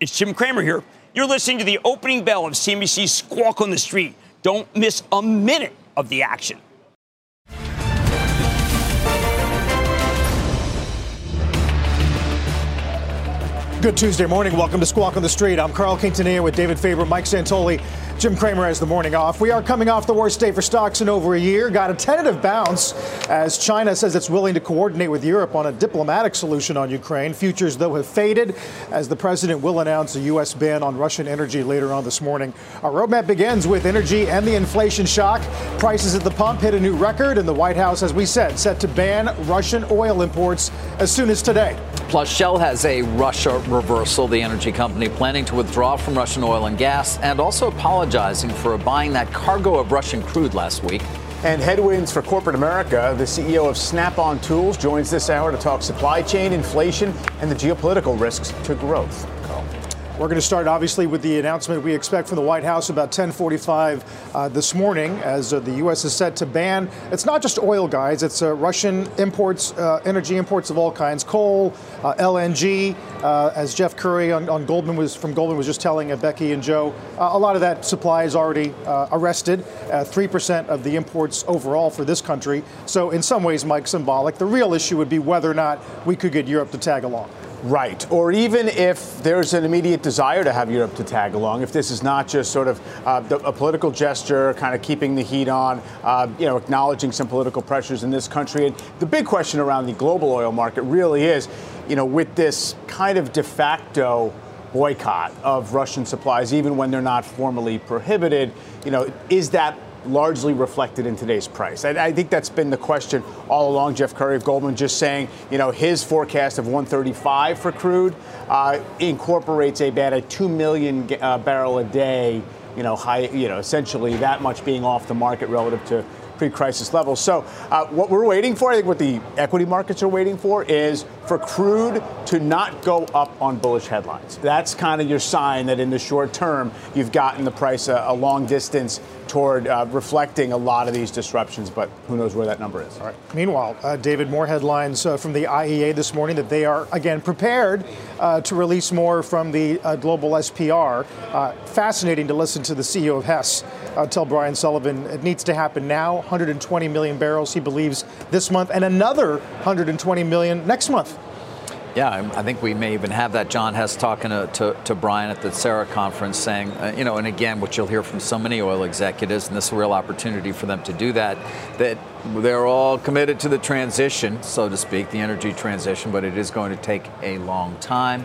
It's Jim Cramer here. You're listening to the opening bell of CNBC's Squawk on the Street. Don't miss a minute of the action. Good Tuesday morning. Welcome to Squawk on the Street. I'm Carl Quintanilla with David Faber, Mike Santoli, Jim Cramer has the morning off. We are coming off the worst day for stocks in over a year. Got a tentative bounce as China says it's willing to coordinate with Europe on a diplomatic solution on Ukraine. Futures, though, have faded as the president will announce a U.S. ban on Russian energy later on this morning. Our roadmap begins with energy and the inflation shock. Prices at the pump hit a new record, and the White House, as we said, set to ban Russian oil imports as soon as today. Plus, Shell has a Russia reversal. The energy company planning to withdraw from Russian oil and gas and also apologizing for buying that cargo of Russian crude last week. And headwinds for corporate America. The CEO of Snap-on Tools joins this hour to talk supply chain, inflation, and the geopolitical risks to growth. We're going to start obviously with the announcement we expect from the White House about 10:45 uh, this morning, as uh, the U.S. is set to ban. It's not just oil, guys. It's uh, Russian imports, uh, energy imports of all kinds, coal, uh, LNG. Uh, as Jeff Currie on, on, Goldman was from Goldman was just telling Becky and Joe, a lot of that supply is already arrested. Three percent of the imports overall for this country. So in some ways, Mike, symbolic. The real issue would be whether or not we could get Europe to tag along. Right. Or even if there's an immediate desire to have Europe to tag along, if this is not just sort of uh, a political gesture, kind of keeping the heat on, uh, you know, acknowledging some political pressures in this country. And the big question around the global oil market really is, you know, with this kind of de facto boycott of Russian supplies, even when they're not formally prohibited, you know, is that largely reflected in today's price? I, I, think that's been the question all along. Jeff Currie of Goldman just saying, you know, his forecast of 135 for crude uh, incorporates about a 2 million uh, barrel a day, you know, high, you know, essentially that much being off the market relative to pre-crisis levels. So uh, what we're waiting for, I think what the equity markets are waiting for is for crude to not go up on bullish headlines. That's kind of your sign that in the short term you've gotten the price a, a long distance toward uh, reflecting a lot of these disruptions, but who knows where that number is. All right. Meanwhile, uh, David, more headlines uh, from the IEA this morning that they are, again, prepared uh, to release more from the uh, global SPR. Uh, fascinating to listen to the CEO of Hess tell Brian Sullivan it needs to happen now 120 million barrels, he believes, this month, and another 120 million next month. Yeah, I think we may even have that John Hess talking to, to, to Brian at the CERA conference saying, uh, you know, and again, what you'll hear from so many oil executives, and this is a real opportunity for them to do that, that they're all committed to the transition, so to speak, the energy transition, but it is going to take a long time.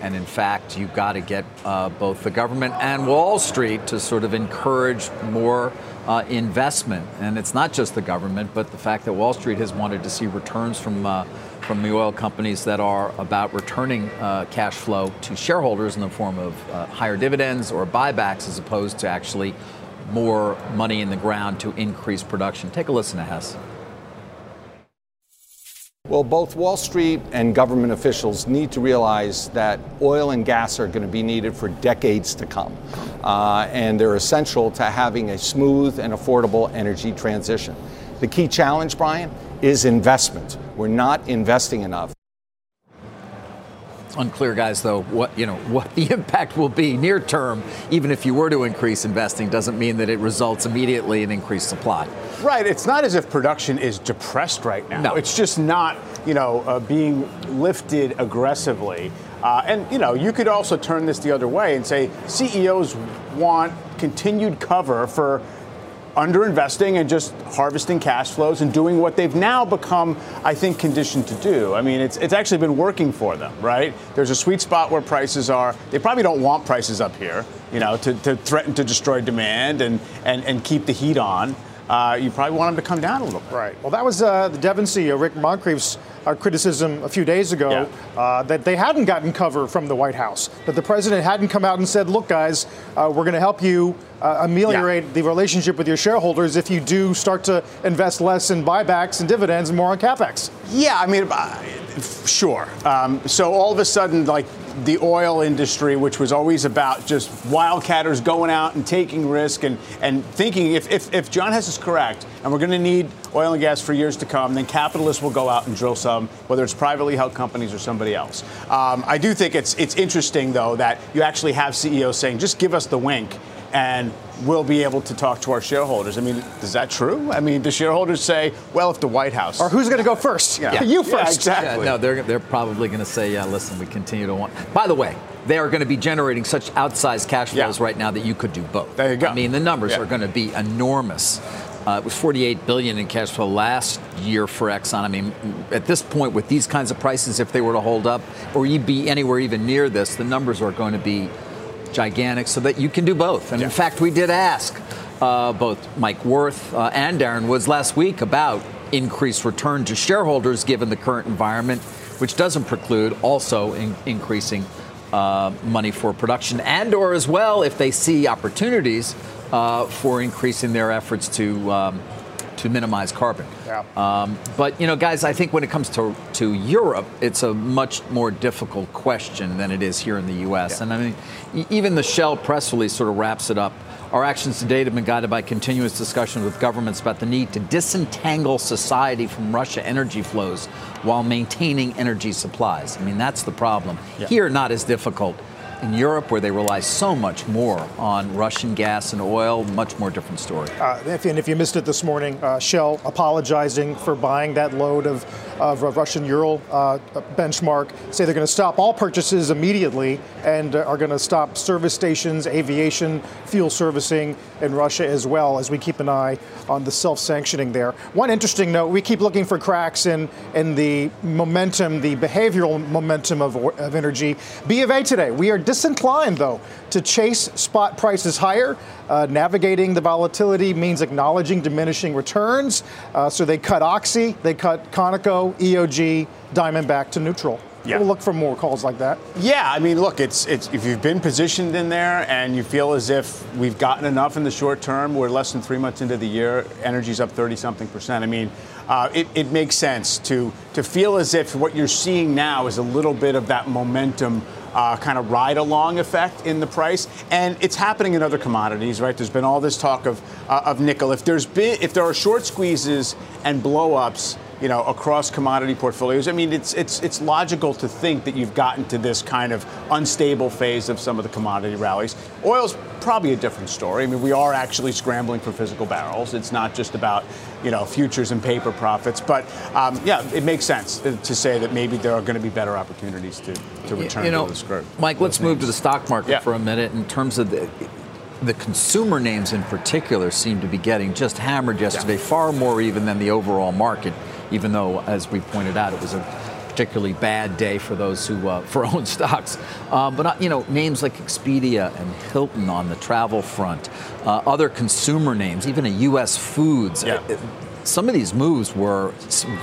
And in fact, you've got to get uh, both the government and Wall Street to sort of encourage more uh, investment. And it's not just the government, but the fact that Wall Street has wanted to see returns from uh, from the oil companies that are about returning uh, cash flow to shareholders in the form of uh, higher dividends or buybacks as opposed to actually more money in the ground to increase production. Take a listen to Hess. Well, both Wall Street and government officials need to realize that oil and gas are going to be needed for decades to come. Uh, and they're essential to having a smooth and affordable energy transition. The key challenge, Brian, is investment. We're not investing enough. It's unclear, guys, though, what you know what the impact will be near term. Even if you were to increase investing, doesn't mean that it results immediately in increased supply. Right. It's not as if production is depressed right now. No. It's just not, you know, uh, being lifted aggressively. Uh, and you know, you could also turn this the other way and say CEOs want continued cover for underinvesting and just harvesting cash flows and doing what they've now become, I think, conditioned to do. I mean, it's, it's actually been working for them, right? There's a sweet spot where prices are. They probably don't want prices up here, you know, to, to threaten to destroy demand and, and, and keep the heat on. Uh, you probably want them to come down a little. Right. Well, that was uh, the Devon CEO, Rick Muncrief's uh, criticism a few days ago Yeah. uh, that they hadn't gotten cover from the White House, that the president hadn't come out and said, "Look, guys, uh, we're going to help you uh, ameliorate the relationship with your shareholders if you do start to invest less in buybacks and dividends and more on capex." Yeah, I mean, uh, sure. Um, so all of a sudden, like the oil industry, which was always about just wildcatters going out and taking risk and, and thinking if, if, if John Hess is correct and we're going to need oil and gas for years to come, then capitalists will go out and drill some, whether it's privately held companies or somebody else. Um, I do think it's, it's interesting, though, that you actually have CEOs saying, just give us the wink and we'll be able to talk to our shareholders. I mean, is that true? I mean, do shareholders say, well, if the White House. Or who's going to go first? Yeah. You Yeah, first. exactly. Yeah, no, they're, they're probably going to say, yeah, listen, we continue to want. By the way, they are going to be generating such outsized cash flows Yeah. right now that you could do both. There you go. I mean, the numbers Yeah. are going to be enormous. Uh, it was 48 billion in cash flow last year for Exxon. I mean, at this point, with these kinds of prices, if they were to hold up or you'd be anywhere even near this, the numbers are going to be gigantic. So that you can do both. And in fact, we did ask uh, both Mike Wirth uh, and Darren Woods last week about increased return to shareholders given the current environment, which doesn't preclude also in- increasing uh, money for production and or as well if they see opportunities uh, for increasing their efforts to um, to minimize carbon. Yeah. Um, but you know, guys, I think when it comes to to Europe, it's a much more difficult question than it is here in the U.S. And I mean, even the Shell press release sort of wraps it up. Our actions to date have been guided by continuous discussions with governments about the need to disentangle society from Russia energy flows while maintaining energy supplies. I mean, that's the problem. Here, not as difficult. In Europe, where they rely so much more on Russian gas and oil, much more different story. Uh, if, and if you missed it this morning, uh, Shell apologizing for buying that load of, of Russian Ural uh, benchmark. Say they're going to stop all purchases immediately and uh, are going to stop service stations, aviation, fuel servicing in Russia as well as we keep an eye on the self-sanctioning there. One interesting note: we keep looking for cracks in in the momentum, the behavioral momentum of, of energy. B of A today, we are disinclined though to chase spot prices higher. Uh, navigating the volatility means acknowledging diminishing returns. Uh, so they cut Oxy, they cut Conoco, EOG, Diamondback to neutral. Yeah. We'll look for more calls like that. Yeah, I mean, look, it's it's if you've been positioned in there and you feel as if we've gotten enough in the short term, we're less than three months into the year, energy's up 30 something percent. I mean, uh, it, it makes sense to to feel as if what you're seeing now is a little bit of that momentum. Uh, kind of ride along effect in the price, and it's happening in other commodities, right? There's been all this talk of uh, of nickel. If there's been if there are short squeezes and blowups, you know, across commodity portfolios. I mean, it's it's it's logical to think that you've gotten to this kind of unstable phase of some of the commodity rallies. Oil's probably a different story. I mean, we are actually scrambling for physical barrels. It's not just about you know futures and paper profits. But um, yeah, it makes sense to say that maybe there are going to be better opportunities to to return you know, to this group. Mike, let's move to the stock market Yeah. for a minute in terms of the. The consumer names in particular seem to be getting just hammered yesterday, far more even than the overall market. Even though, as we pointed out, it was a particularly bad day for those who uh, for own stocks. Um, but uh, you know, names like Expedia and Hilton on the travel front, uh, other consumer names, even a U.S. Foods. Yeah. uh, some of these moves were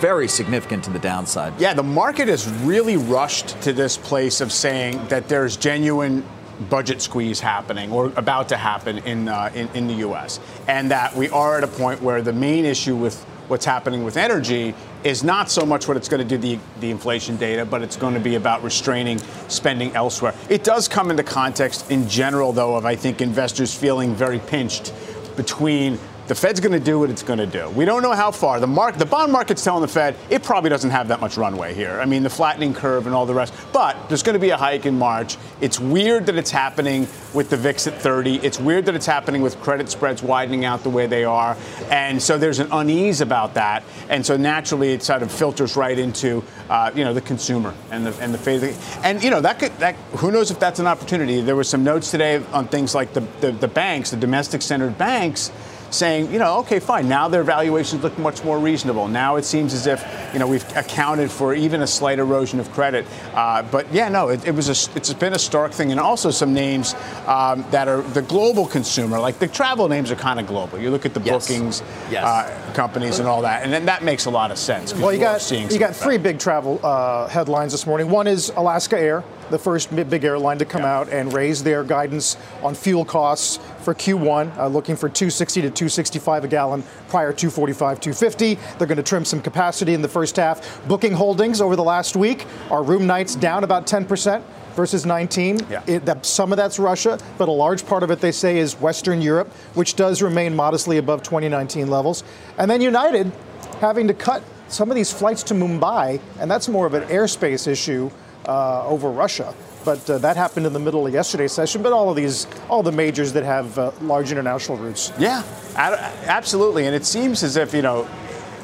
very significant to the downside. Yeah, the market has really rushed to this place of saying that there's genuine budget squeeze happening or about to happen in, uh, in, in the U.S. And that we are at a point where the main issue with what's happening with energy is not so much what it's going to do the, the inflation data, but it's going to be about restraining spending elsewhere. It does come into context in general, though, of I think investors feeling very pinched between the Fed's going to do what it's going to do. We don't know how far. The mark, the bond market's telling the Fed it probably doesn't have that much runway here. I mean, the flattening curve and all the rest. But there's going to be a hike in March. It's weird that it's happening with the VIX at 30. It's weird that it's happening with credit spreads widening out the way they are. And so there's an unease about that. And so naturally, it sort of filters right into uh, you know the consumer and the and the faith. And you know that could that who knows if that's an opportunity. There were some notes today on things like the the, the banks, the domestic centered banks saying, you know, okay, fine. Now their valuations look much more reasonable. Now it seems as if you know we've accounted for even a slight erosion of credit. Uh, but yeah, no, it, it was a, it's been a stark thing, and also some names um, that are the global consumer, like the travel names are kind of global. You look at the Yes. bookings Yes. uh, companies and all that, and then that makes a lot of sense. Well, you got you got three big travel uh, headlines this morning. One is Alaska Air, the first big airline to come out and raise their guidance on fuel costs for Q1, uh, looking for 260 to 265 a gallon, prior 245, 250. They're going to trim some capacity in the first half. Booking holdings over the last week are room nights down about 10 percent versus 19. Yeah. It, that, some of that's Russia, but a large part of it, they say, is Western Europe, which does remain modestly above 2019 levels. And then United having to cut some of these flights to Mumbai, and that's more of an airspace issue uh, over Russia. But uh, that happened in the middle of yesterday's session. But all of these, all the majors that have uh, large international routes. Yeah, a- absolutely. And it seems as if, you know,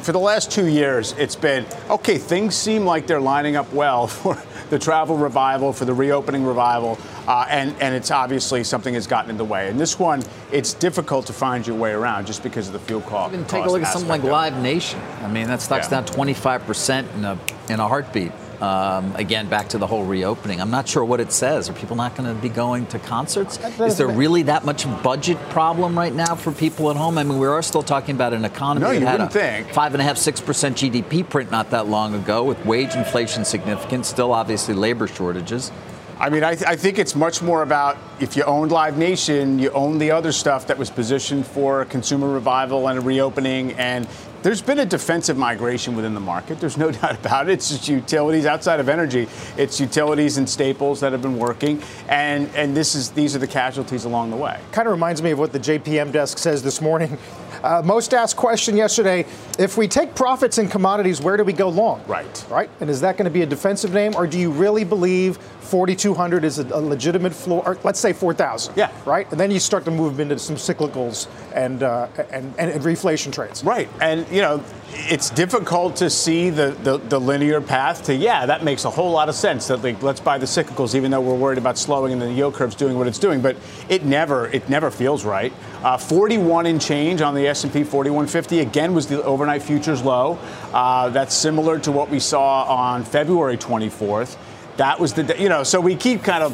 for the last two years, it's been okay, things seem like they're lining up well for the travel revival, for the reopening revival. Uh, and, and it's obviously something has gotten in the way. And this one, it's difficult to find your way around just because of the fuel cost. Even take a look at something like aspect of it. Live Nation. I mean, that stock's Yeah. down 25% in a, in a heartbeat. Um, again, back to the whole reopening. I'm not sure what it says. Are people not going to be going to concerts? Is there really that much budget problem right now for people at home? I mean, we are still talking about an economy No, that had wouldn't a think. five and a half, six percent GDP print not that long ago, with wage inflation significant, still obviously labor shortages. I mean, I, th- I think it's much more about if you owned Live Nation, you own the other stuff that was positioned for a consumer revival and a reopening. And there's been a defensive migration within the market. There's no doubt about it. It's just utilities outside of energy. It's utilities and staples that have been working, and and this is these are the casualties along the way. Kind of reminds me of what the JPM desk says this morning. Uh, most asked question yesterday: If we take profits in commodities, where do we go long? Right. Right. And is that going to be a defensive name, or do you really believe 4,200 is a, a legitimate floor? Or let's say 4,000. Yeah. Right. And then you start to move into some cyclicals and uh, and, and, and reflation trades. Right. And, you know, it's difficult to see the, the, the linear path to, yeah, that makes a whole lot of sense that, like, let's buy the cyclicals, even though we're worried about slowing and the yield curve's doing what it's doing. But it never, it never feels right. Uh, 41 in change on the S&P 4150, again, was the overnight futures low. Uh, that's similar to what we saw on February 24th. That was the, you know, so we keep kind of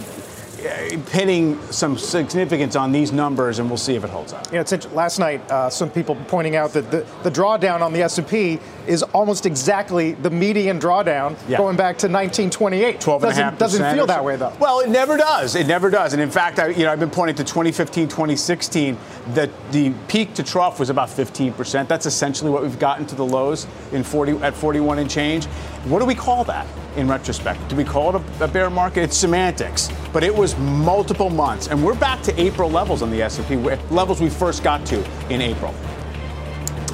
pinning some significance on these numbers, and we'll see if it holds up. You know, it's last night, uh, some people pointing out that the, the drawdown on the S&P is almost exactly the median drawdown Yeah. going back to 1928. 12 and doesn't, doesn't feel that way though. Well, it never does. It never does. And in fact, I, you know, I've been pointing to 2015, 2016. That the peak to trough was about 15 percent. That's essentially what we've gotten to the lows in 40 at 41 and change. What do we call that in retrospect? Do we call it a, a bear market? It's semantics. But it was multiple months, and we're back to April levels on the S&P, levels we first got to in April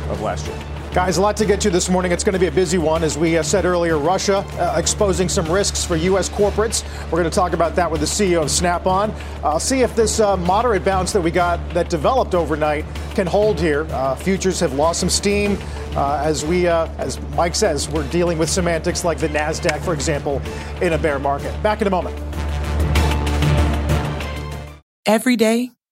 of last year. Guys, a lot to get to this morning. It's going to be a busy one. As we uh, said earlier, Russia uh, exposing some risks for U.S. corporates. We're going to talk about that with the CEO of Snap-on. Uh, see if this uh, moderate bounce that we got that developed overnight can hold here. Uh, futures have lost some steam. Uh, as we, as Mike says, we're dealing with semantics like the Nasdaq, for example, in a bear market. Back in a moment. Every day,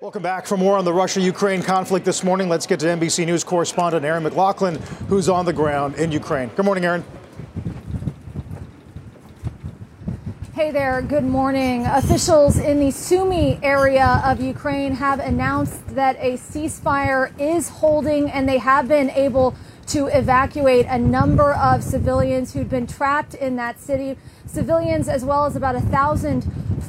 Welcome back for more on the Russia Ukraine conflict this morning. Let's get to NBC News correspondent Erin McLaughlin, who's on the ground in Ukraine. Good morning, Erin. Hey there, good morning. Officials in the Sumy area of Ukraine have announced that a ceasefire is holding and they have been able to evacuate a number of civilians who'd been trapped in that city. Civilians, as well as about a thousand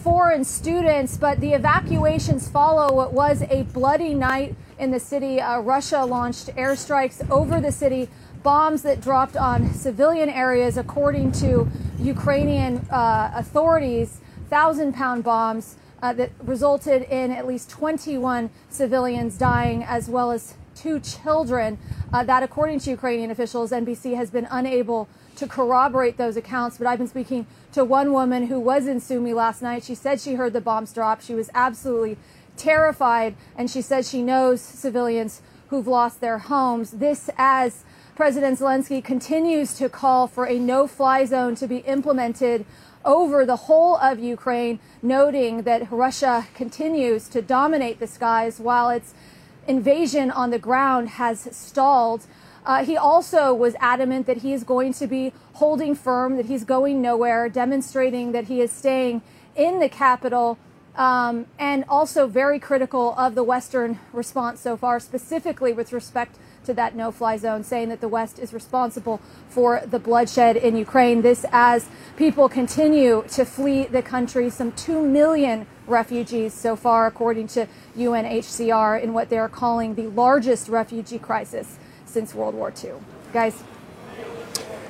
foreign students. But the evacuations follow what was a bloody night in the city. Uh, Russia launched airstrikes over the city bombs that dropped on civilian areas, according to Ukrainian uh, authorities, thousand pound bombs uh, that resulted in at least 21 civilians dying, as well as two children. Uh, that, according to Ukrainian officials, NBC has been unable to corroborate those accounts. But I've been speaking to one woman who was in Sumy last night. She said she heard the bombs drop. She was absolutely terrified, and she said she knows civilians who've lost their homes. This as President Zelensky continues to call for a no fly zone to be implemented over the whole of Ukraine, noting that Russia continues to dominate the skies while its invasion on the ground has stalled. Uh, he also was adamant that he is going to be holding firm, that he's going nowhere, demonstrating that he is staying in the capital, um, and also very critical of the Western response so far, specifically with respect to that no fly zone, saying that the West is responsible for the bloodshed in Ukraine. This as people continue to flee the country, some 2 million refugees so far, according to UNHCR, in what they are calling the largest refugee crisis since World War II. Guys.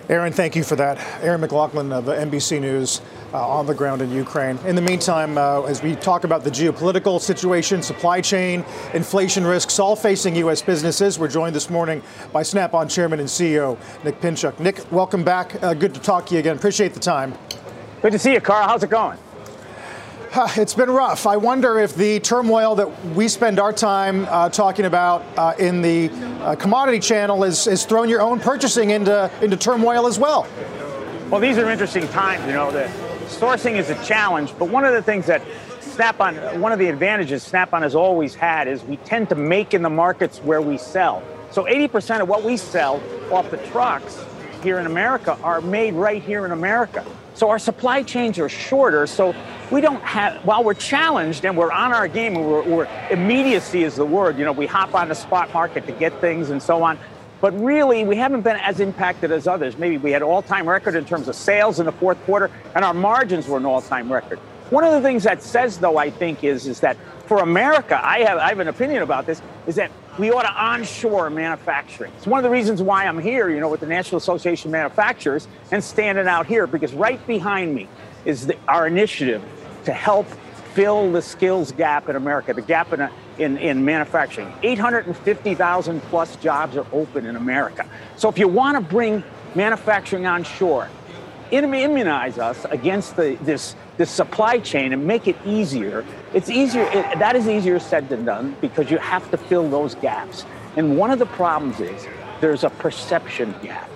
Erin, thank you for that. Erin McLaughlin of NBC News uh, on the ground in Ukraine. In the meantime, uh, as we talk about the geopolitical situation, supply chain, inflation risks, all facing U.S. businesses, we're joined this morning by Snap-on Chairman and CEO Nick Pinchuk. Nick, welcome back. Uh, good to talk to you again. Appreciate the time. Good to see you, Carl. How's it going? It's been rough. I wonder if the turmoil that we spend our time uh, talking about uh, in the uh, commodity channel has, has thrown your own purchasing into, into turmoil as well. Well, these are interesting times. You know, the sourcing is a challenge, but one of the things that Snap-on, one of the advantages Snap-on has always had is we tend to make in the markets where we sell. So 80% of what we sell off the trucks here in America are made right here in America. So our supply chains are shorter. So we don't have, while we're challenged and we're on our game, and we're, we're, immediacy is the word. You know, we hop on the spot market to get things and so on. But really, we haven't been as impacted as others. Maybe we had all-time record in terms of sales in the fourth quarter, and our margins were an all-time record. One of the things that says, though, I think, is, is that for America, I have, I have an opinion about this, is that we ought to onshore manufacturing. It's one of the reasons why I'm here, you know, with the National Association of Manufacturers and standing out here, because right behind me is the, our initiative to help fill the skills gap in America, the gap in, in, in manufacturing. 850,000 plus jobs are open in America. So if you want to bring manufacturing onshore, immunize us against the, this, this supply chain and make it easier. It's easier, it, that is easier said than done because you have to fill those gaps. And one of the problems is there's a perception gap.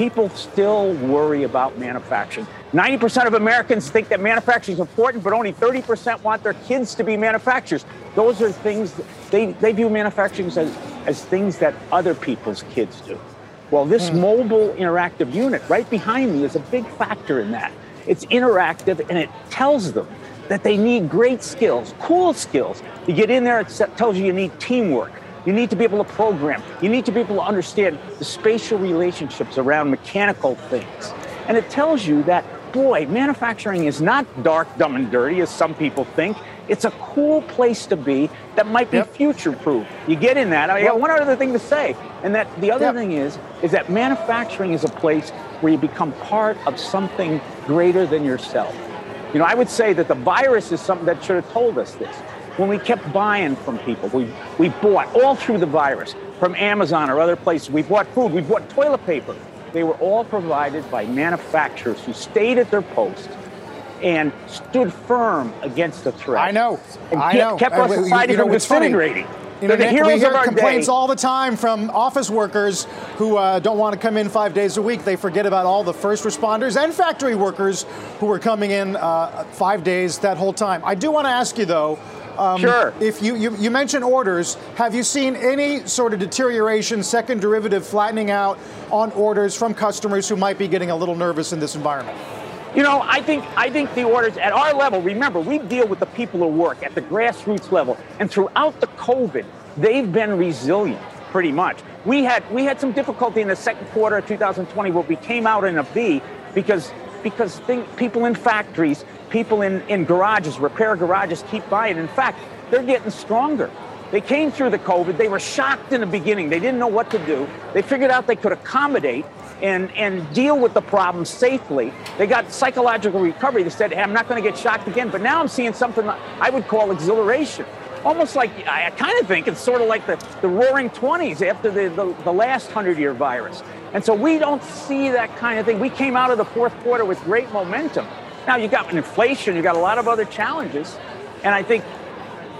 People still worry about manufacturing. 90% of Americans think that manufacturing is important, but only 30% want their kids to be manufacturers. Those are things, they, they view manufacturing as, as things that other people's kids do. Well, this mm. mobile interactive unit right behind me is a big factor in that. It's interactive and it tells them that they need great skills, cool skills. You get in there, it tells you you need teamwork. You need to be able to program. You need to be able to understand the spatial relationships around mechanical things. And it tells you that boy, manufacturing is not dark, dumb, and dirty as some people think. It's a cool place to be that might be yep. future proof. You get in that. I got one other thing to say, and that the other yep. thing is, is that manufacturing is a place where you become part of something greater than yourself. You know, I would say that the virus is something that should have told us this. When we kept buying from people, we, we bought all through the virus from Amazon or other places. We bought food, we bought toilet paper. They were all provided by manufacturers who stayed at their post and stood firm against the threat. I know. And I kept, know. kept our society from disintegrating. You know, Nick, we hear complaints day. all the time from office workers who uh, don't want to come in five days a week. They forget about all the first responders and factory workers who were coming in uh, five days that whole time. I do want to ask you though. Um, Sure. If you, you you mentioned orders, have you seen any sort of deterioration, second derivative flattening out on orders from customers who might be getting a little nervous in this environment? You know, I think I think the orders at our level. Remember, we deal with the people who work at the grassroots level, and throughout the COVID, they've been resilient pretty much. We had we had some difficulty in the second quarter of 2020, but we came out in a V because because thing, people in factories, people in in garages, repair garages keep buying. In fact, they're getting stronger. They came through the COVID. They were shocked in the beginning. They didn't know what to do. They figured out they could accommodate and, and deal with the problem safely. They got psychological recovery. They said, hey, I'm not going to get shocked again. But now I'm seeing something I would call exhilaration. Almost like, I, kind of think it's sort of like the, the roaring 20s after the, the, the last 100 year virus. And so we don't see that kind of thing. We came out of the fourth quarter with great momentum. Now you got inflation, you got a lot of other challenges. And I think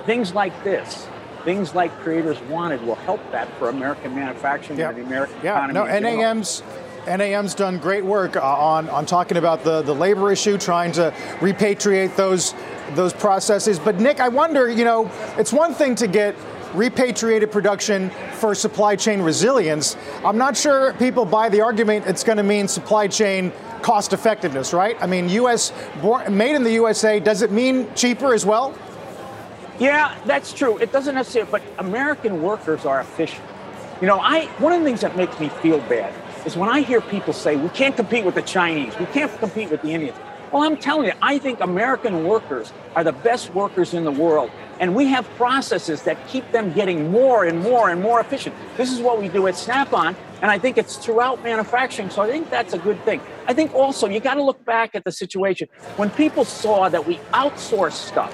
things like this, things like creators wanted will help that for American manufacturing and the American Yeah, economy. no. NAM's NAM's done great work uh, on on talking about the the labor issue, trying to repatriate those those processes. But Nick, I wonder, you know, it's one thing to get repatriated production for supply chain resilience. I'm not sure people buy the argument it's going to mean supply chain cost effectiveness, right? I mean, U.S. Born, made in the USA, does it mean cheaper as well? Yeah, that's true. It doesn't necessarily, but American workers are efficient. You know, I one of the things that makes me feel bad is when I hear people say we can't compete with the Chinese, we can't compete with the Indians. Well, I'm telling you, I think American workers are the best workers in the world, and we have processes that keep them getting more and more and more efficient. This is what we do at Snap-on, and I think it's throughout manufacturing. So I think that's a good thing. I think also you got to look back at the situation when people saw that we outsourced stuff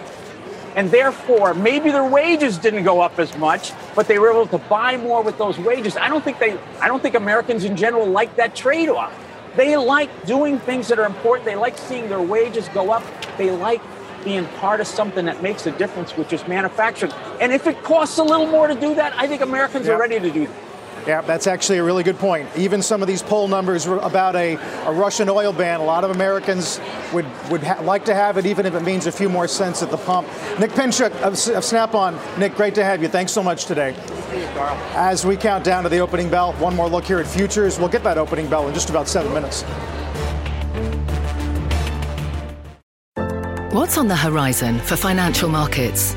and therefore maybe their wages didn't go up as much but they were able to buy more with those wages i don't think they i don't think americans in general like that trade-off they like doing things that are important they like seeing their wages go up they like being part of something that makes a difference which is manufacturing and if it costs a little more to do that i think americans Yeah. are ready to do that Yeah, that's actually a really good point. Even some of these poll numbers about a, a Russian oil ban, a lot of Americans would, would like to have it, even if it means a few more cents at the pump. Nick Pinchuk of, of Snap-on. Nick, great to have you. Thanks so much today. As we count down to the opening bell, one more look here at futures. We'll get that opening bell in just about seven minutes. What's on the horizon for financial markets?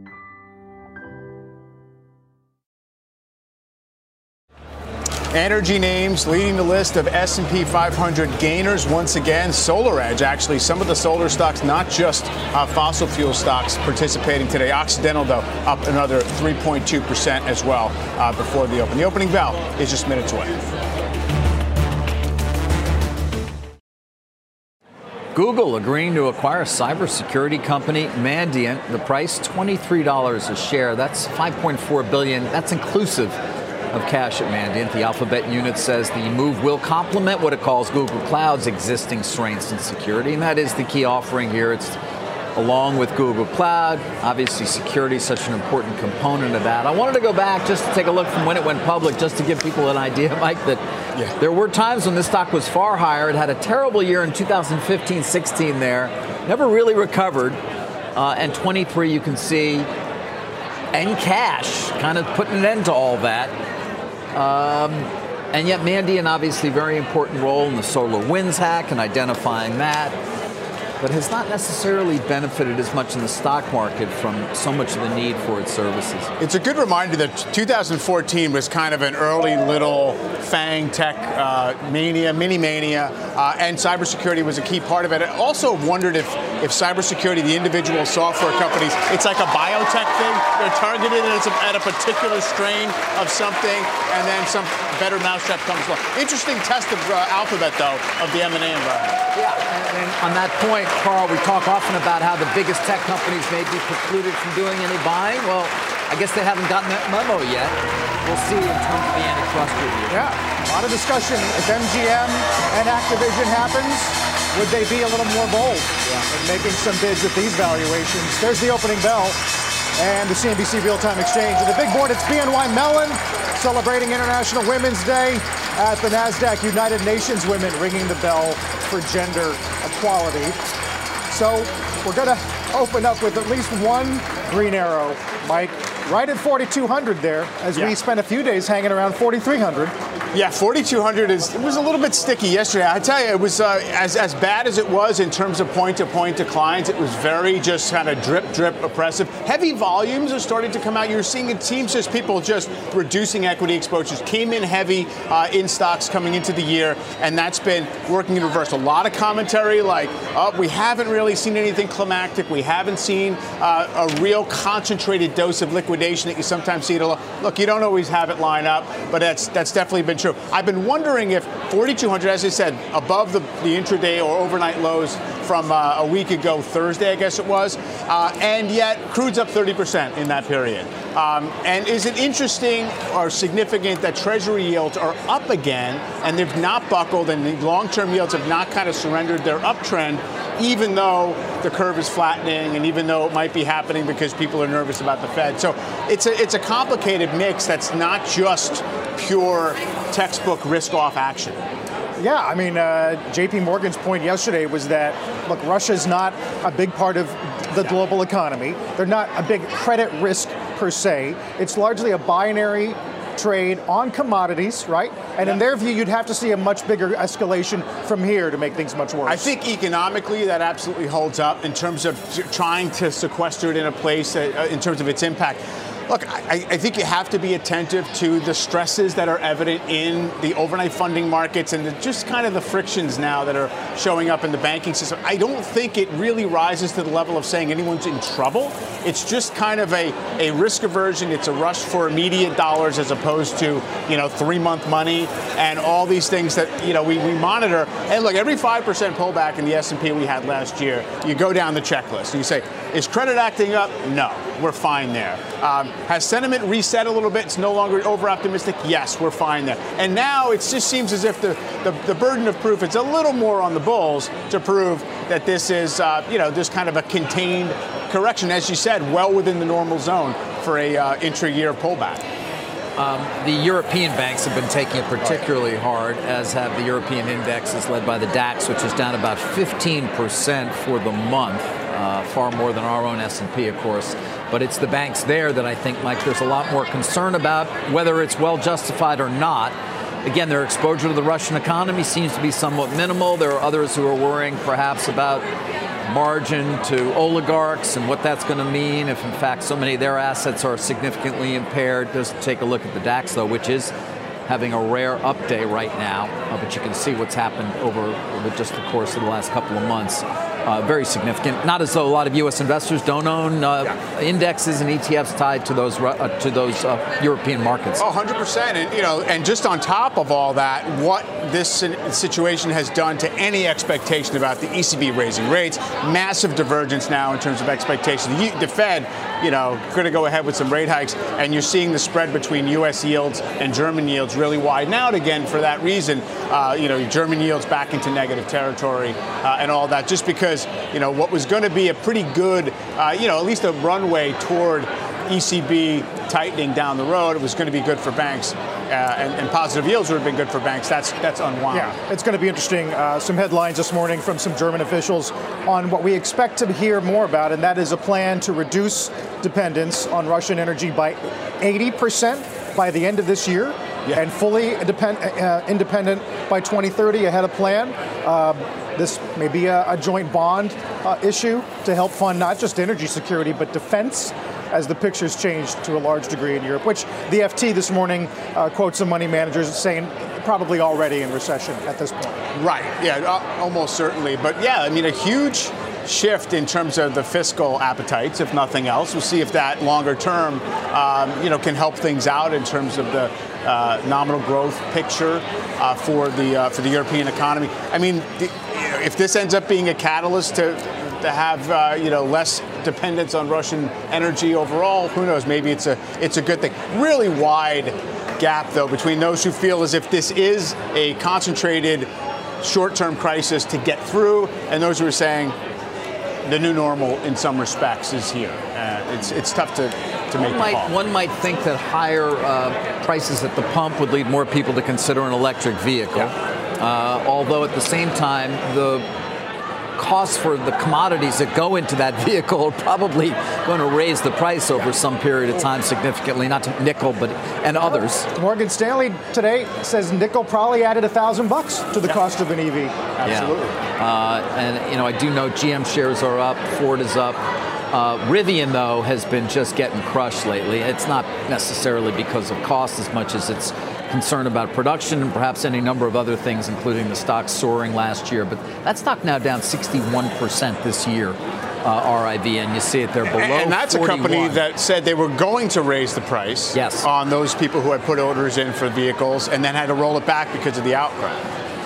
Energy names leading the list of S&P 500 gainers once again. SolarEdge, actually, some of the solar stocks, not just uh, fossil fuel stocks, participating today. Occidental, though, up another 3.2% as well uh, before the open. The opening bell is just minutes away. Google agreeing to acquire cybersecurity company Mandiant. The price $23 a share. That's 5.4 billion. That's inclusive of cash at Mandiant. The Alphabet unit says the move will complement what it calls Google Cloud's existing strengths in security, and that is the key offering here. It's along with Google Cloud. Obviously, security is such an important component of that. I wanted to go back just to take a look from when it went public, just to give people an idea, Mike, that there were times when this stock was far higher. It had a terrible year in 2015 16 there, never really recovered. Uh, and 23, you can see, and cash, kind of putting an end to all that. Um, and yet Mandiant obviously very important role in the SolarWinds hack and identifying that but has not necessarily benefited as much in the stock market from so much of the need for its services. It's a good reminder that 2014 was kind of an early little FANG tech uh, mania, mini mania, uh, and cybersecurity was a key part of it. I also wondered if, if cybersecurity, the individual software companies, it's like a biotech thing. They're targeted at a particular strain of something, and then some better mousetrap comes along. Interesting test of uh, Alphabet, though, of the M&A environment. Yeah, and, and on that point, Carl, we talk often about how the biggest tech companies may be precluded from doing any buying. Well, I guess they haven't gotten that memo yet. We'll see in terms of the antitrust review. Yeah, a lot of discussion. If MGM and Activision happens, would they be a little more bold yeah. in making some bids at these valuations? There's the opening bell and the CNBC Real-Time Exchange. And the big board, it's BNY Mellon celebrating International Women's Day at the NASDAQ United Nations Women ringing the bell for gender equality. So we're going to open up with at least one green arrow, Mike, right at 4,200 there, as yeah. we spent a few days hanging around 4,300. Yeah, 4,200 is it was a little bit sticky yesterday. I tell you, it was uh, as as bad as it was in terms of point to point declines. It was very just kind of drip drip oppressive. Heavy volumes are starting to come out. You're seeing it seems just people just reducing equity exposures. Came in heavy uh, in stocks coming into the year, and that's been working in reverse. A lot of commentary like, oh, we haven't really seen anything climactic. We haven't seen uh, a real concentrated dose of liquidation that you sometimes see. To look, you don't always have it line up, but that's that's definitely been true. I've been wondering if 4,200, as I said, above the, the intraday or overnight lows from uh, a week ago, Thursday, I guess it was, uh, and yet crude's up 30% in that period. Um, and is it interesting or significant that Treasury yields are up again and they've not buckled and the long-term yields have not kind of surrendered their uptrend, even though the curve is flattening and even though it might be happening because people are nervous about the Fed. So it's a it's a complicated mix that's not just pure textbook risk-off action. Yeah, I mean, uh, JP Morgan's point yesterday was that, look, Russia's not a big part of the global economy. They're not a big credit risk per se. It's largely a binary trade on commodities, right? And yeah. in their view, you'd have to see a much bigger escalation from here to make things much worse. I think economically that absolutely holds up in terms of trying to sequester it in a place uh, in terms of its impact. Look, I, I, think you have to be attentive to the stresses that are evident in the overnight funding markets and the, just kind of the frictions now that are showing up in the banking system. I don't think it really rises to the level of saying anyone's in trouble. It's just kind of a, a risk aversion. It's a rush for immediate dollars as opposed to, you know, three month money and all these things that, you know, we, we monitor. And look, every 5% pullback in the S&P we had last year, you go down the checklist and you say, is credit acting up? No, we're fine there. Um, has sentiment reset a little bit? It's no longer over optimistic? Yes, we're fine there. And now it just seems as if the, the, the burden of proof, it's a little more on the bulls to prove that this is, uh, you know, just kind of a contained correction, as you said, well within the normal zone for a uh, intra-year pullback. Um, the European banks have been taking it particularly hard, as have the European indexes led by the DAX, which is down about 15% for the month, uh, far more than our own S&P, of course. But it's the banks there that I think, Mike, there's a lot more concern about whether it's well justified or not. Again, their exposure to the Russian economy seems to be somewhat minimal. There are others who are worrying perhaps about margin to oligarchs and what that's going to mean if, in fact, so many of their assets are significantly impaired. Just take a look at the DAX, though, which is having a rare up day right now, uh, but you can see what's happened over, over just the course of the last couple of months uh, very significant. Not as though a lot of U.S. investors don't own uh, yeah. indexes and ETFs tied to those uh, to those uh, European markets. Oh, 100 percent. And you know, and just on top of all that, what this situation has done to any expectation about the ECB raising rates, massive divergence now in terms of expectations. The, the Fed, you know, going to go ahead with some rate hikes, and you're seeing the spread between U.S. yields and German yields really widen out again for that reason. Uh, you know, German yields back into negative territory uh, and all that, just because because you know what was going to be a pretty good, uh, you know, at least a runway toward ECB tightening down the road. It was going to be good for banks, uh, and, and, positive yields would have been good for banks. That's that's unwound. Yeah, it's going to be interesting. Uh, some headlines this morning from some German officials on what we expect to hear more about, and that is a plan to reduce dependence on Russian energy by 80 percent by the end of this year. yeah. and fully depend, uh, independent by 2030 ahead of plan. Uh, this may be a, a joint bond uh, issue to help fund not just energy security, but defense as the pictures change to a large degree in Europe, which the FT this morning uh, quotes some money managers saying probably already in recession at this point. Right, yeah, uh, almost certainly. But yeah, I mean, a huge shift in terms of the fiscal appetites, if nothing else. We'll see if that longer term, um, you know, can help things out in terms of the uh, nominal growth picture uh, for the uh, for the European economy. I mean, the, if this ends up being a catalyst to to have uh, you know less dependence on Russian energy overall. Who knows? Maybe it's a it's a good thing. Really wide gap though between those who feel as if this is a concentrated short-term crisis to get through, and those who are saying the new normal in some respects is here. Uh, it's it's tough to to make one might, one might think that higher uh, prices at the pump would lead more people to consider an electric vehicle. Yeah. Uh, although at the same time, the costs for the commodities that go into that vehicle are probably going to raise the price over some period of time significantly, not to nickel, but and others. Morgan Stanley today says nickel probably added a thousand bucks to the cost of an EV. Absolutely. Yeah. Uh, and you know, I do know GM shares are up, Ford is up. Uh, Rivian, though, has been just getting crushed lately. It's not necessarily because of cost as much as it's concern about production and perhaps any number of other things, including the stock soaring last year. But that stock now down 61% this year. Uh, RIV, and you see it there below. And that's 41. a company that said they were going to raise the price yes. on those people who had put orders in for vehicles and then had to roll it back because of the outcry.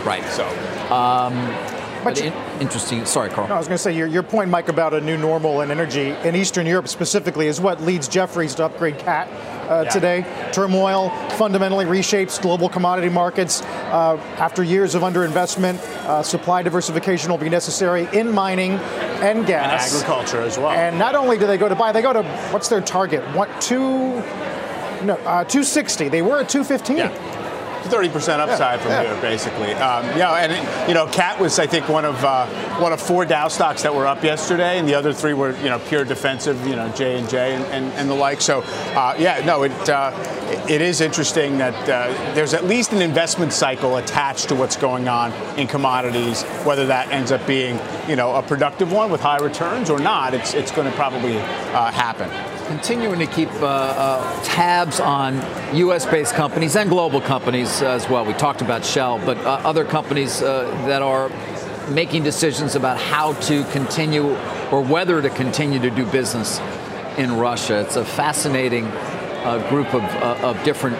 Right. So. Um, but, in, interesting. Sorry, Carl. No, I was going to say your, your point, Mike, about a new normal in energy in Eastern Europe specifically is what leads Jefferies to upgrade CAT uh, yeah. today. Turmoil fundamentally reshapes global commodity markets. Uh, after years of underinvestment, uh, supply diversification will be necessary in mining and gas, and agriculture as well. And not only do they go to buy, they go to what's their target? What two? No, uh, 260. They were at 215. Yeah. 30% upside yeah, from yeah. here, basically. Um, yeah, and it, you know, Cat was, I think, one of uh, one of four Dow stocks that were up yesterday, and the other three were, you know, pure defensive, you know, J and J and, and the like. So, uh, yeah, no, it uh, it is interesting that uh, there's at least an investment cycle attached to what's going on in commodities. Whether that ends up being, you know, a productive one with high returns or not, it's it's going to probably uh, happen continuing to keep uh, uh, tabs on U.S. based companies and global companies as well. We talked about Shell, but uh, other companies uh, that are making decisions about how to continue or whether to continue to do business in Russia. It's a fascinating uh, group of, uh, of different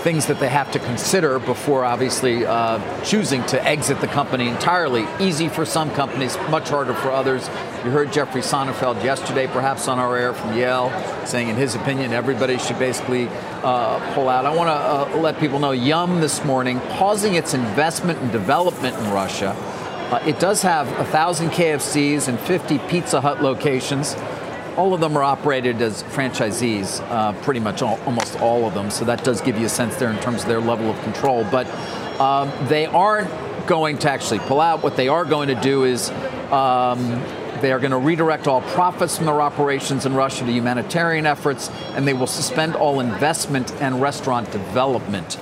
things that they have to consider before obviously uh, choosing to exit the company entirely. Easy for some companies, much harder for others. You heard Jeffrey Sonnenfeld yesterday, perhaps on our air from Yale, saying in his opinion everybody should basically uh, pull out. I want to uh, let people know Yum this morning pausing its investment and development in Russia. Uh, it does have 1,000 KFCs and 50 Pizza Hut locations all of them are operated as franchisees, uh, pretty much all, almost all of them. So that does give you a sense there in terms of their level of control. But um, they aren't going to actually pull out. What they are going to do is um, they are going to redirect all profits from their operations in Russia to humanitarian efforts, and they will suspend all investment and restaurant development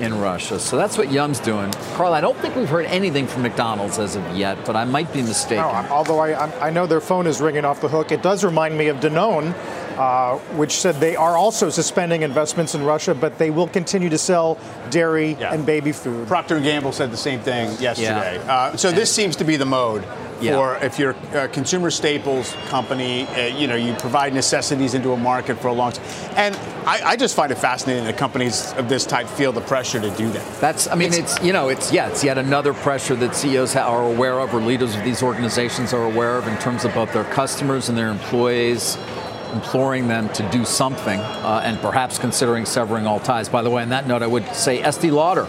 in Russia. So that's what Yum's doing. Carl, I don't think we've heard anything from McDonald's as of yet, but I might be mistaken. No, although I, I know their phone is ringing off the hook, it does remind me of Danone. Uh, which said they are also suspending investments in Russia, but they will continue to sell dairy yeah. and baby food. Procter & Gamble said the same thing yesterday. Yeah. Uh, so this seems to be the mode yeah. or if you're a consumer staples company, uh, you know, you provide necessities into a market for a long time. And I, I, just find it fascinating that companies of this type feel the pressure to do that. That's, I mean, it's, it's you know, it's, yeah, it's yet another pressure that CEOs are aware of or leaders of these organizations are aware of in terms of both their customers and their employees imploring them to do something uh, and perhaps considering severing all ties. By the way, on that note, I would say Estee Lauder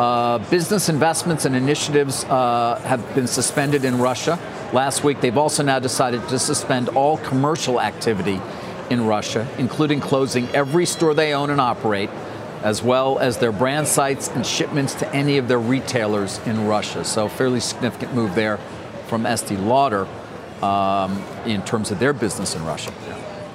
uh, business investments and initiatives uh, have been suspended in Russia. Last week, they've also now decided to suspend all commercial activity in Russia, including closing every store they own and operate, as well as their brand sites and shipments to any of their retailers in Russia. So, fairly significant move there from Estee Lauder um, in terms of their business in Russia.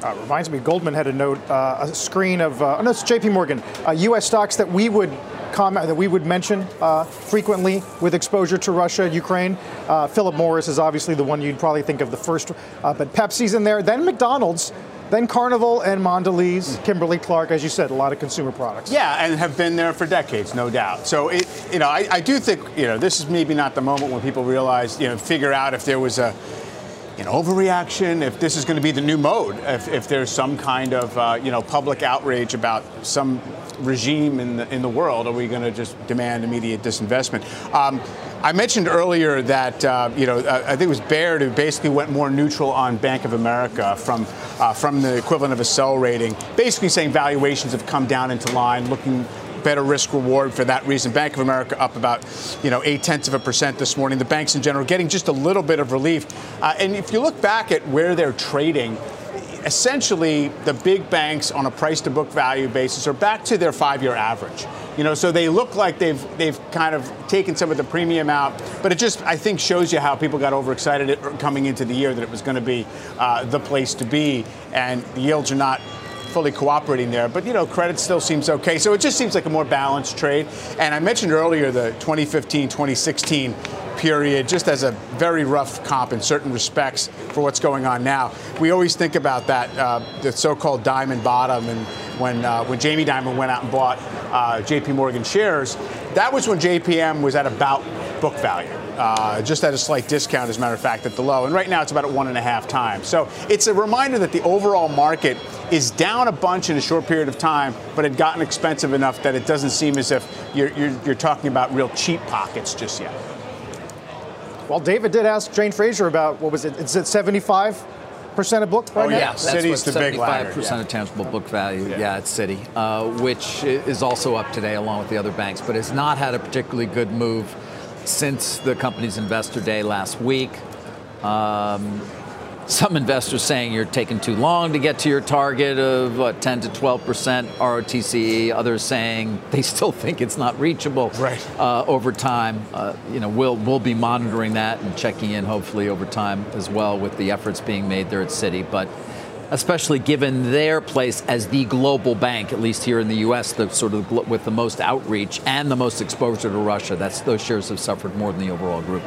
Uh, reminds me, Goldman had a note, uh, a screen of, uh, no, it's JP Morgan, uh, U.S. stocks that we would comment, that we would mention uh, frequently with exposure to Russia, Ukraine. Uh, Philip Morris is obviously the one you'd probably think of the first, uh, but Pepsi's in there. Then McDonald's, then Carnival and Mondelez, Kimberly Clark, as you said, a lot of consumer products. Yeah, and have been there for decades, no doubt. So, it, you know, I, I do think, you know, this is maybe not the moment when people realize, you know, figure out if there was a, an overreaction, if this is going to be the new mode, if, if there's some kind of uh, you know public outrage about some regime in the in the world, are we going to just demand immediate disinvestment? Um, I mentioned earlier that uh, you know uh, I think it was Baird who basically went more neutral on Bank of America from uh, from the equivalent of a sell rating, basically saying valuations have come down into line, looking better risk reward for that reason. Bank of America up about, you know, eight tenths of a percent this morning. The banks in general getting just a little bit of relief. Uh, and if you look back at where they're trading, essentially the big banks on a price to book value basis are back to their five year average. You know, so they look like they've they've kind of taken some of the premium out, but it just I think shows you how people got overexcited coming into the year that it was going to be uh, the place to be, and the yields are not fully cooperating there. But, you know, credit still seems okay. So it just seems like a more balanced trade. And I mentioned earlier the 2015 2016 period just as a very rough comp in certain respects for what's going on now. We always think about that, uh, the so called Dimon bottom. And when, uh, when Jamie Dimon went out and bought uh, JP Morgan shares, that was when JPM was at about book value. Uh, just at a slight discount, as a matter of fact, at the low. And right now it's about at one and a half times. So it's a reminder that the overall market is down a bunch in a short period of time, but had gotten expensive enough that it doesn't seem as if you're, you're, you're talking about real cheap pockets just yet. Well, David did ask Jane Fraser about what was it? Is it 75 percent of book right oh, now? yeah, Citi's the big laggard. percent yeah. of tangible book value. Yeah, yeah it's Citi, uh, which is also up today along with the other banks, but has not had a particularly good move since the company's investor day last week. Um, some investors saying you're taking too long to get to your target of what, 10 to 12 percent ROTCE. Others saying they still think it's not reachable right. uh, over time. Uh, you know, we'll we'll be monitoring that and checking in hopefully over time as well with the efforts being made there at Citi. But especially given their place as the global bank, at least here in the U.S., the sort of with the most outreach and the most exposure to Russia. That's those shares have suffered more than the overall group.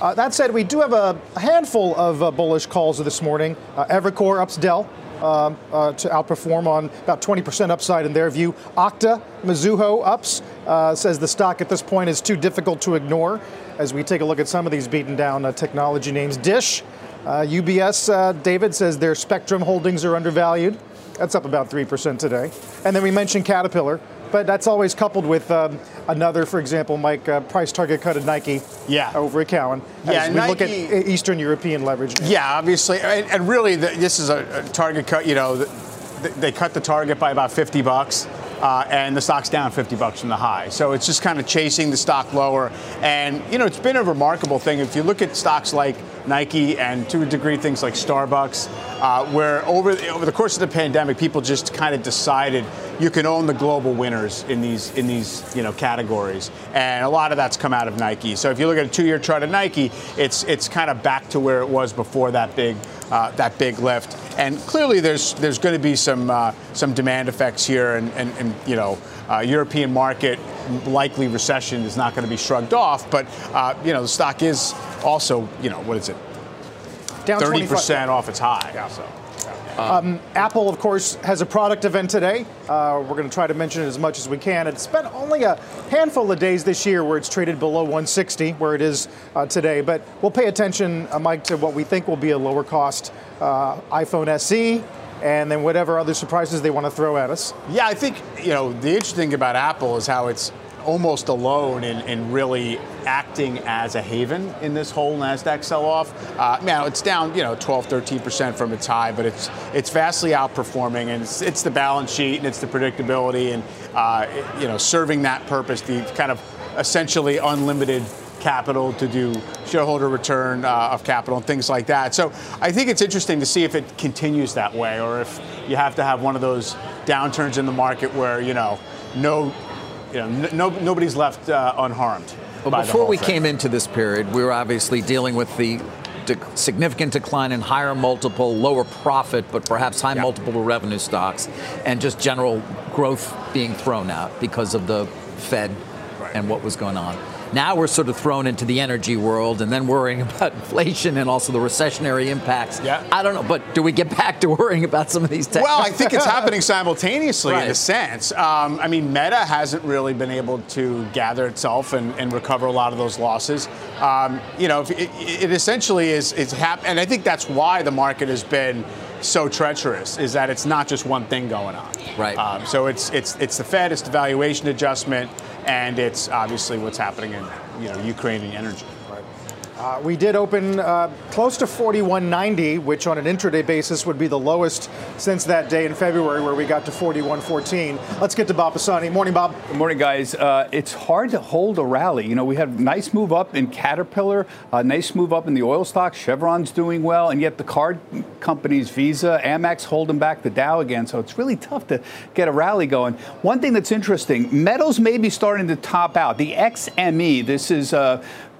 Uh, that said, we do have a handful of uh, bullish calls this morning. Uh, Evercore ups Dell. Um, uh, to outperform on about 20% upside in their view. Okta, Mizuho ups, uh, says the stock at this point is too difficult to ignore as we take a look at some of these beaten down uh, technology names. Dish, UBS, David says their Spectrum holdings are undervalued. That's up about 3% today. And then we mentioned Caterpillar, but that's always coupled with um, another, for example, Mike, uh, price target cut at Nike. Yeah. Over at Cowen. Yeah, as we Nike, look at Eastern European leverage. Yeah, obviously, and, and really, the, this is a, a, target cut. You know, the, they cut the target by about 50 bucks. Uh, and the stock's down 50 bucks from the high. So it's just kind of chasing the stock lower. And, you know, it's been a remarkable thing. If you look at stocks like Nike and to a degree things like Starbucks, uh, where over, over the course of the pandemic, people just kind of decided you can own the global winners in these in these you know categories, and a lot of that's come out of Nike. So if you look at a two-year chart of Nike, it's it's kind of back to where it was before that big uh, that big lift. And clearly, there's there's going to be some uh, some demand effects here, and, and, and you know, uh, European market likely recession is not going to be shrugged off. But uh, you know, the stock is also you know what is it? Down thirty percent off its high. Yeah. So. Um, Apple, of course, has a product event today. Uh, we're going to try to mention it as much as we can. It's been only a handful of days this year where it's traded below 160, where it is uh, today. But we'll pay attention, uh, Mike, to what we think will be a lower cost uh, iPhone SE and then whatever other surprises they want to throw at us. Yeah, I think, you know, the interesting thing about Apple is how it's almost alone in, in really acting as a haven in this whole Nasdaq sell-off. Uh, now it's down, you know, 12, 13 percent from its high, but it's it's vastly outperforming, and it's, it's the balance sheet and it's the predictability, and uh, it, you know, serving that purpose, the kind of essentially unlimited capital to do shareholder return uh, of capital and things like that. So I think it's interesting to see if it continues that way, or if you have to have one of those downturns in the market where you know no you know, no, nobody's left uh, unharmed. Well, before we thing. came into this period, we were obviously dealing with the de- significant decline in higher multiple, lower profit, but perhaps high multiple revenue stocks, and just general growth being thrown out because of the Fed and what was going on. Now we're sort of thrown into the energy world and then worrying about inflation and also the recessionary impacts. Yeah. I don't know, but do we get back to worrying about some of these tech? Well, I think it's happening simultaneously Right. in a sense. Um, I mean, Meta hasn't really been able to gather itself and, and recover a lot of those losses. Um, you know, it, it essentially is, is hap- and I think that's why the market has been so treacherous, is that it's not just one thing going on. Right. Um, so it's it's it's the Fed, it's the valuation adjustment, and it's obviously what's happening in you know Ukrainian energy. Uh, we did open uh, close to 41.90, which on an intraday basis would be the lowest since that day in February where we got to 41.14. Let's get to Bob Pisani. Morning, Bob. Good morning, guys. Uh, it's hard to hold a rally. You know, we had nice move up in Caterpillar, a nice move up in the oil stocks. Chevron's doing well, and yet the card companies, Visa, Amex, holding back the Dow again. So it's really tough to get a rally going. One thing that's interesting: metals may be starting to top out. The XME, this is.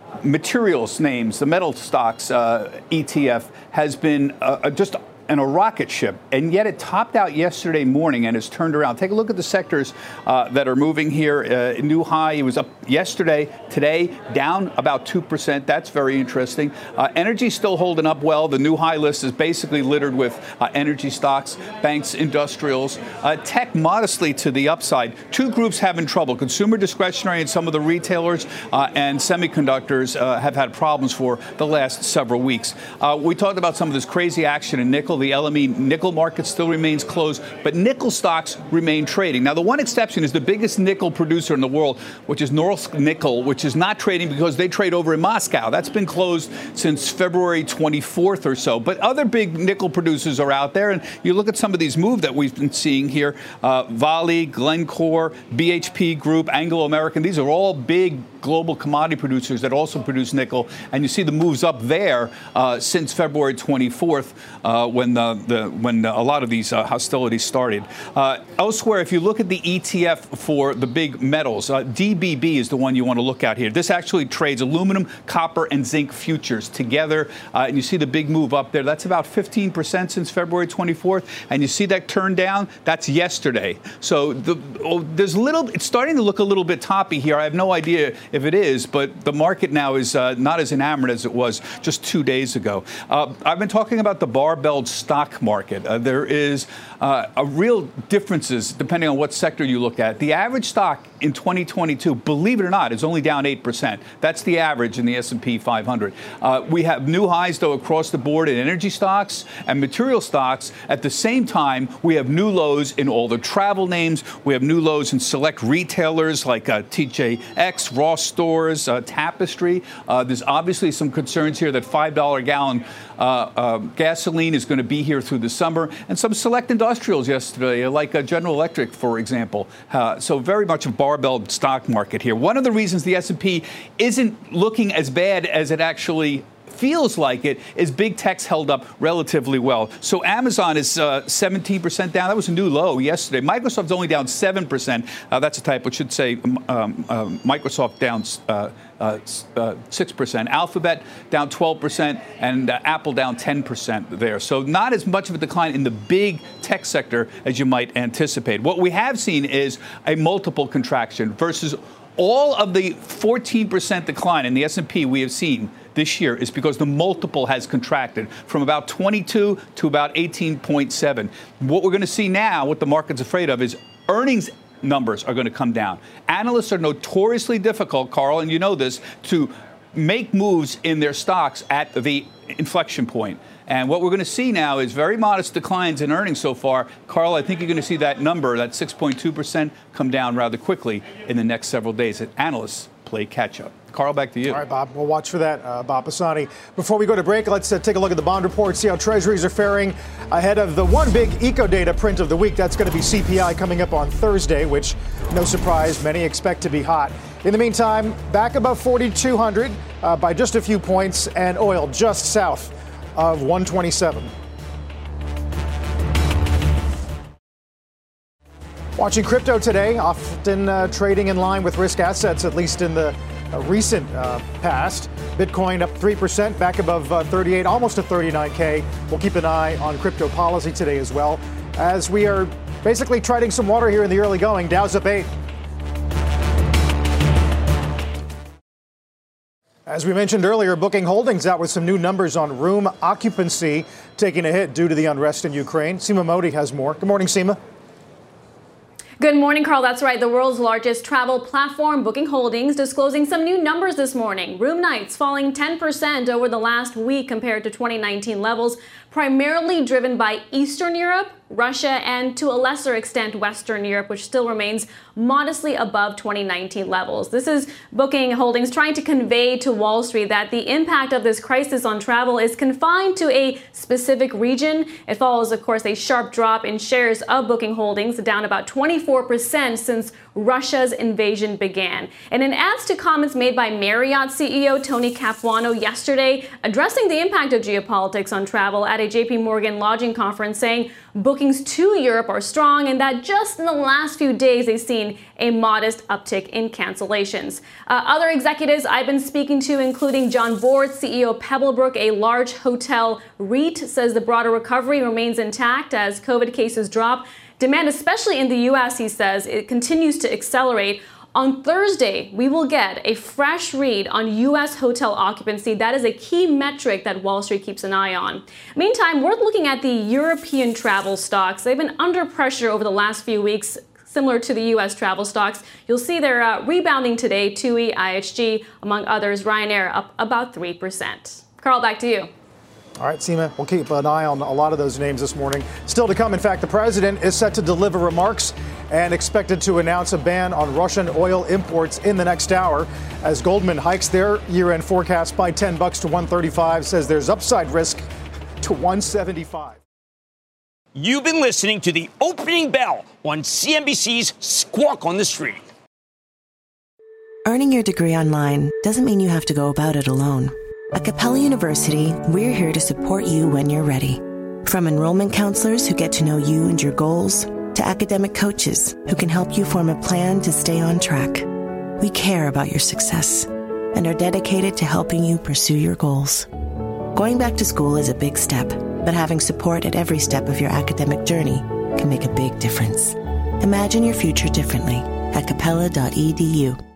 Uh, materials names, the metal stocks uh, ETF has been uh, just in a rocket ship, and yet it topped out yesterday morning and has turned around. Take a look at the sectors uh, that are moving here. Uh, new high, it was up yesterday. Today, down about 2%. That's very interesting. Uh, energy still holding up well. The new high list is basically littered with uh, energy stocks, banks, industrials. Uh, tech modestly to the upside. Two groups having trouble consumer discretionary and some of the retailers uh, and semiconductors uh, have had problems for the last several weeks. We talked about some of this crazy action in nickel. The LME nickel market still remains closed, but nickel stocks remain trading. Now, the one exception is the biggest nickel producer in the world, which is Norilsk Nickel, which is not trading because they trade over in Moscow. That's been closed since February 24th or so. But other big nickel producers are out there, and you look at some of these moves that we've been seeing here uh, Vale, Glencore, BHP Group, Anglo American. These are all big global commodity producers that also produce nickel, and you see the moves up there uh, since February 24th uh, when the, the when a lot of these uh, hostilities started. Uh, elsewhere, if you look at the ETF for the big metals, uh, DBB is the one you want to look at here. This actually trades aluminum, copper, and zinc futures together, uh, and you see the big move up there. That's about 15% since February 24th, and you see that turn down. That's yesterday. So the, oh, there's little. It's starting to look a little bit toppy here. I have no idea if it is, but the market now is uh, not as enamored as it was just two days ago. Uh, I've been talking about the barbelled stock market. Uh, there is uh, a real differences depending on what sector you look at. The average stock in 2022, believe it or not, is only down 8%. That's the average in the S&P 500. Uh, we have new highs though across the board in energy stocks and material stocks. At the same time, we have new lows in all the travel names. We have new lows in select retailers like uh, TJX, Ross Stores, uh, Tapestry. Uh, there's obviously some concerns here that $5 a gallon uh, uh, gasoline is going to be here through the summer, and some select industrials yesterday, like uh, General Electric, for example. Uh, so very much a barbell stock market here. One of the reasons the S&P isn't looking as bad as it actually feels like it is big tech's held up relatively well. So Amazon is uh, 17% down. That was a new low yesterday. Microsoft's only down 7%. Uh, that's a typo. It should say um, um, uh, Microsoft down. Uh, uh, uh, 6%, Alphabet down 12%, and uh, Apple down 10% there. So, not as much of a decline in the big tech sector as you might anticipate. What we have seen is a multiple contraction versus all of the 14% decline in the S&P we have seen this year is because the multiple has contracted from about 22 to about 18.7. What we're going to see now, what the market's afraid of, is earnings numbers are going to come down. Analysts are notoriously difficult, Carl, and you know this, to make moves in their stocks at the inflection point. And what we're going to see now is very modest declines in earnings so far. Carl, I think you're going to see that number, that 6.2%, come down rather quickly in the next several days as analysts play catch up. Carl, back to you. All right, Bob. We'll watch for that, uh, Bob Pisani. Before we go to break, let's uh, take a look at the bond report, see how treasuries are faring ahead of the one big eco data print of the week. That's going to be CPI coming up on Thursday, which, no surprise, many expect to be hot. In the meantime, back above 4,200 uh, by just a few points, and oil just south of 127. Watching crypto today, often uh, trading in line with risk assets, at least in the uh, recent uh, past. Bitcoin up 3%, back above uh, 38, almost to 39K. We'll keep an eye on crypto policy today as well, as we are basically treading some water here in the early going. Dow's up 8. As we mentioned earlier, Booking Holdings out with some new numbers on room occupancy taking a hit due to the unrest in Ukraine. Seema Modi has more. Good morning, Seema. Good morning, Carl. That's right. The world's largest travel platform, Booking Holdings, disclosing some new numbers this morning. Room nights falling 10% over the last week compared to 2019 levels, primarily driven by Eastern Europe, Russia, and to a lesser extent, Western Europe, which still remains modestly above 2019 levels. This is Booking Holdings trying to convey to Wall Street that the impact of this crisis on travel is confined to a specific region. It follows, of course, a sharp drop in shares of Booking Holdings, down about 24% since Russia's invasion began. And it adds to comments made by Marriott CEO Tony Capuano yesterday, addressing the impact of geopolitics on travel at a JP Morgan lodging conference, saying bookings to Europe are strong and that just in the last few days they've seen a modest uptick in cancellations. Uh, other executives I've been speaking to, including John Bortz, CEO Pebblebrook, a large hotel REIT, says the broader recovery remains intact as COVID cases drop. Demand, especially in the U.S., he says, it continues to accelerate. On Thursday, we will get a fresh read on U.S. hotel occupancy. That is a key metric that Wall Street keeps an eye on. Meantime, we're looking at the European travel stocks. They've been under pressure over the last few weeks, similar to the U.S. travel stocks. You'll see they're uh, rebounding today. TUI, IHG, among others. Ryanair up about 3%. Carl, back to you. All right, Seema, we'll keep an eye on a lot of those names this morning. Still to come, in fact, the president is set to deliver remarks and expected to announce a ban on Russian oil imports in the next hour. As Goldman hikes their year end forecast by 10 bucks to 135, says there's upside risk to 175. You've been listening to the opening bell on CNBC's Squawk on the Street. Earning your degree online doesn't mean you have to go about it alone. At Capella University, we're here to support you when you're ready. From enrollment counselors who get to know you and your goals, to academic coaches who can help you form a plan to stay on track. We care about your success and are dedicated to helping you pursue your goals. Going back to school is a big step, but having support at every step of your academic journey can make a big difference. Imagine your future differently at capella.edu.